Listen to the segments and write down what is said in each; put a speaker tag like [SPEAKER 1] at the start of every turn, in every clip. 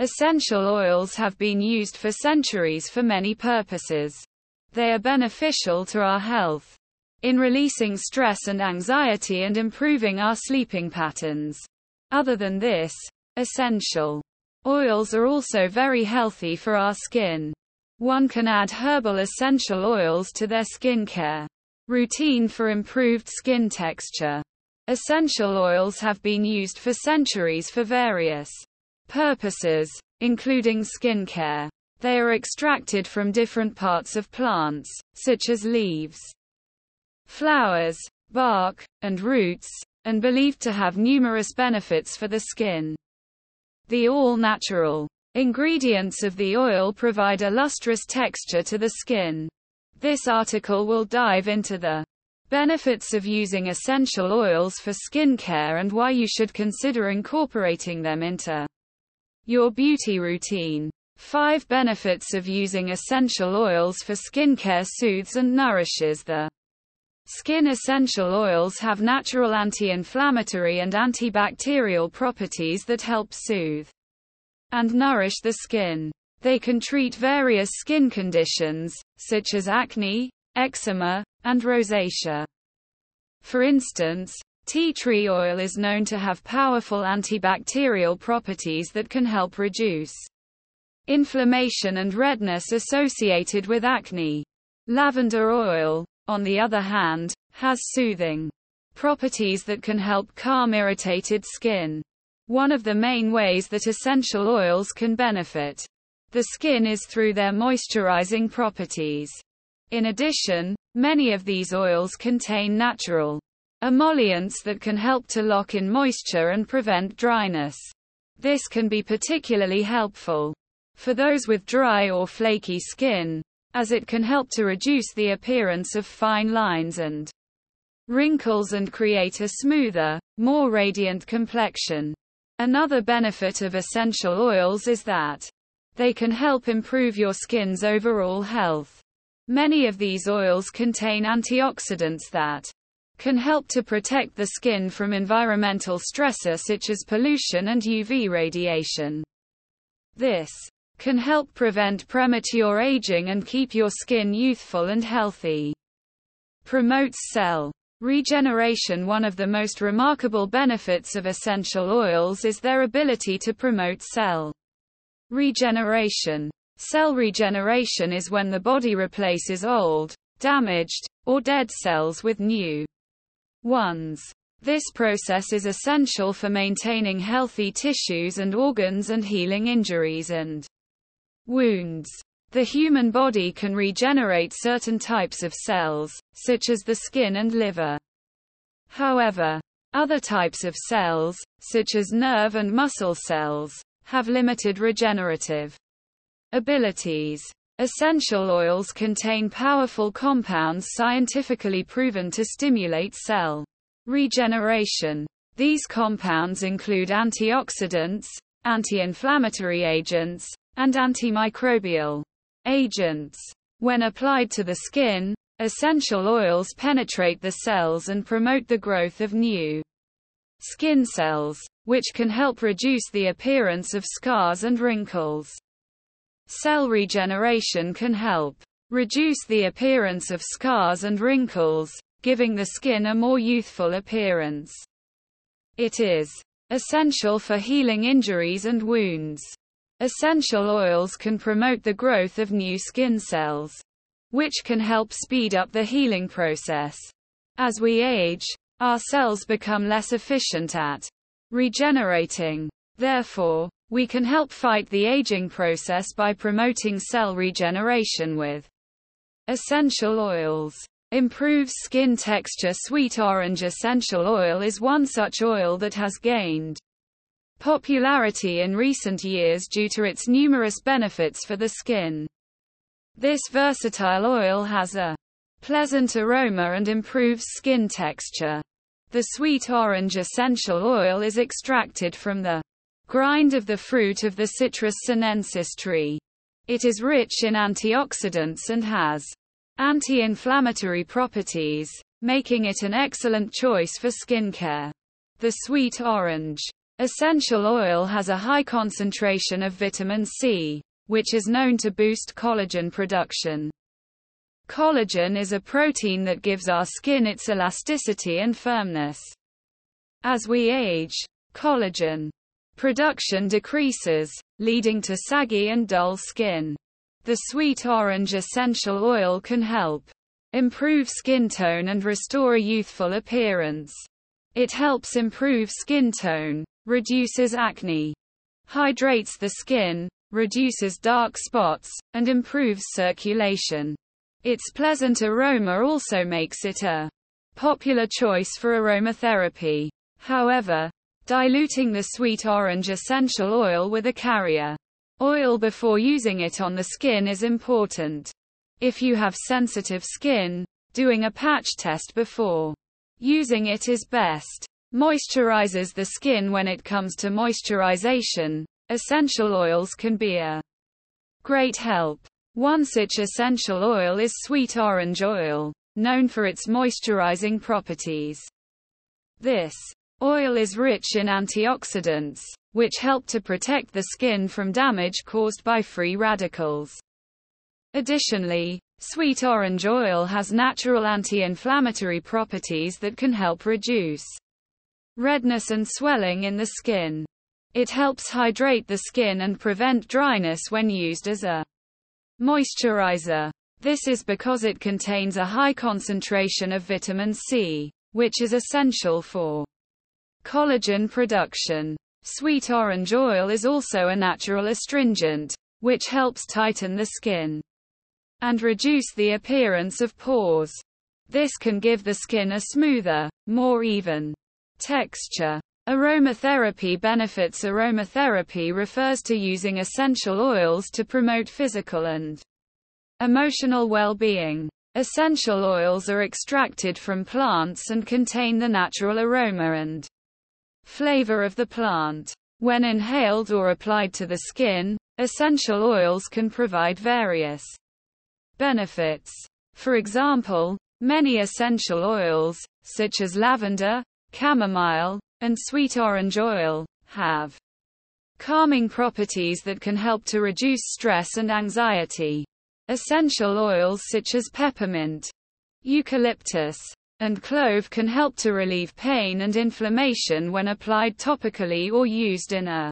[SPEAKER 1] Essential oils have been used for centuries for many purposes. They are beneficial to our health in releasing stress and anxiety and improving our sleeping patterns. Other than this, essential oils are also very healthy for our skin. One can add herbal essential oils to their skincare routine for improved skin texture. Essential oils have been used for centuries for various purposes, including skincare. They are extracted from different parts of plants, such as leaves, flowers, bark, and roots, and believed to have numerous benefits for the skin. The all-natural ingredients of the oil provide a lustrous texture to the skin. This article will dive into the benefits of using essential oils for skincare and why you should consider incorporating them into your beauty routine. 5 benefits of using essential oils for skincare soothes and nourishes the Skin essential oils have natural anti-inflammatory and antibacterial properties that help soothe and nourish the skin. They can treat various skin conditions, such as acne, eczema, and rosacea. For instance, tea tree oil is known to have powerful antibacterial properties that can help reduce inflammation and redness associated with acne. Lavender oil, on the other hand, has soothing properties that can help calm irritated skin. One of the main ways that essential oils can benefit the skin is through their moisturizing properties. In addition, many of these oils contain natural emollients that can help to lock in moisture and prevent dryness. This can be particularly helpful for those with dry or flaky skin, as it can help to reduce the appearance of fine lines and wrinkles and create a smoother, more radiant complexion. Another benefit of essential oils is that they can help improve your skin's overall health. Many of these oils contain antioxidants that can help to protect the skin from environmental stressors such as pollution and UV radiation. This can help prevent premature aging and keep your skin youthful and healthy. Promotes cell regeneration. One of the most remarkable benefits of essential oils is their ability to promote cell regeneration. Cell regeneration is when the body replaces old, damaged, or dead cells with new ones. This process is essential for maintaining healthy tissues and organs and healing injuries and Wounds. The human body can regenerate certain types of cells, such as the skin and liver. However, other types of cells, such as nerve and muscle cells, have limited regenerative abilities. Essential oils contain powerful compounds scientifically proven to stimulate cell regeneration. These compounds include antioxidants, anti-inflammatory agents, and antimicrobial agents. When applied to the skin, essential oils penetrate the cells and promote the growth of new skin cells, which can help reduce the appearance of scars and wrinkles. Cell regeneration can help reduce the appearance of scars and wrinkles, giving the skin a more youthful appearance. It is essential for healing injuries and wounds. Essential oils can promote the growth of new skin cells, which can help speed up the healing process. As we age, our cells become less efficient at regenerating. Therefore, we can help fight the aging process by promoting cell regeneration with essential oils. Improves skin texture Sweet orange essential oil is one such oil that has gained popularity in recent years due to its numerous benefits for the skin. This versatile oil has a pleasant aroma and improves skin texture. The sweet orange essential oil is extracted from the grind of the fruit of the Citrus sinensis tree. It is rich in antioxidants and has anti-inflammatory properties, making it an excellent choice for skincare. The sweet orange Essential oil has a high concentration of vitamin C, which is known to boost collagen production. Collagen is a protein that gives our skin its elasticity and firmness. As we age, collagen production decreases, leading to saggy and dull skin. The sweet orange essential oil can help improve skin tone and restore a youthful appearance. It helps improve skin tone, reduces acne, hydrates the skin, reduces dark spots, and improves circulation. Its pleasant aroma also makes it a popular choice for aromatherapy. However, diluting the sweet orange essential oil with a carrier oil before using it on the skin is important. If you have sensitive skin, doing a patch test before using it is best. Moisturizes the skin when it comes to moisturization, Essential oils can be a great help. One such essential oil is sweet orange oil, known for its moisturizing properties. This oil is rich in antioxidants, which help to protect the skin from damage caused by free radicals. Additionally, sweet orange oil has natural anti-inflammatory properties that can help reduce redness and swelling in the skin. It helps hydrate the skin and prevent dryness when used as a moisturizer. This is because it contains a high concentration of vitamin C, which is essential for collagen production. Sweet orange oil is also a natural astringent, which helps tighten the skin and reduce the appearance of pores. This can give the skin a smoother, more even texture. Aromatherapy benefits Aromatherapy refers to using essential oils to promote physical and emotional well-being. Essential oils are extracted from plants and contain the natural aroma and flavor of the plant. When inhaled or applied to the skin, essential oils can provide various benefits. For example, many essential oils, such as lavender, chamomile, and sweet orange oil, have calming properties that can help to reduce stress and anxiety. Essential oils such as peppermint, eucalyptus, and clove can help to relieve pain and inflammation when applied topically or used in a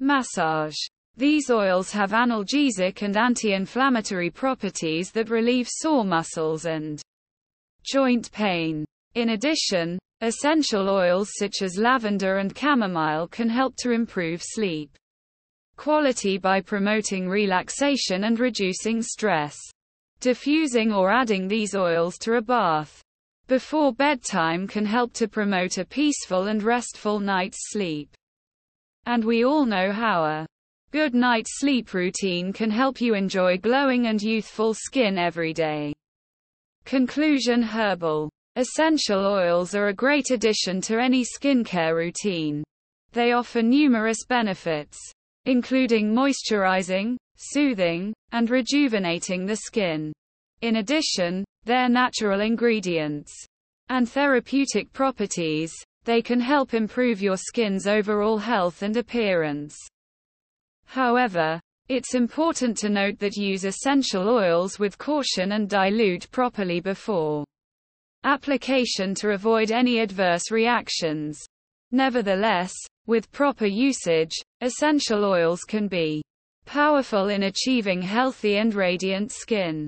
[SPEAKER 1] massage. These oils have analgesic and anti-inflammatory properties that relieve sore muscles and joint pain. In addition, Essential oils such as lavender and chamomile can help to improve sleep quality by promoting relaxation and reducing stress. Diffusing or adding these oils to a bath before bedtime can help to promote a peaceful and restful night's sleep. And we all know how a good night's sleep routine can help you enjoy glowing and youthful skin every day. Conclusion Herbal Essential oils are a great addition to any skincare routine. They offer numerous benefits, including moisturizing, soothing, and rejuvenating the skin. In addition, their natural ingredients and therapeutic properties, they can help improve your skin's overall health and appearance. However, it's important to note that use essential oils with caution and dilute properly before application to avoid any adverse reactions. Nevertheless, with proper usage, essential oils can be powerful in achieving healthy and radiant skin.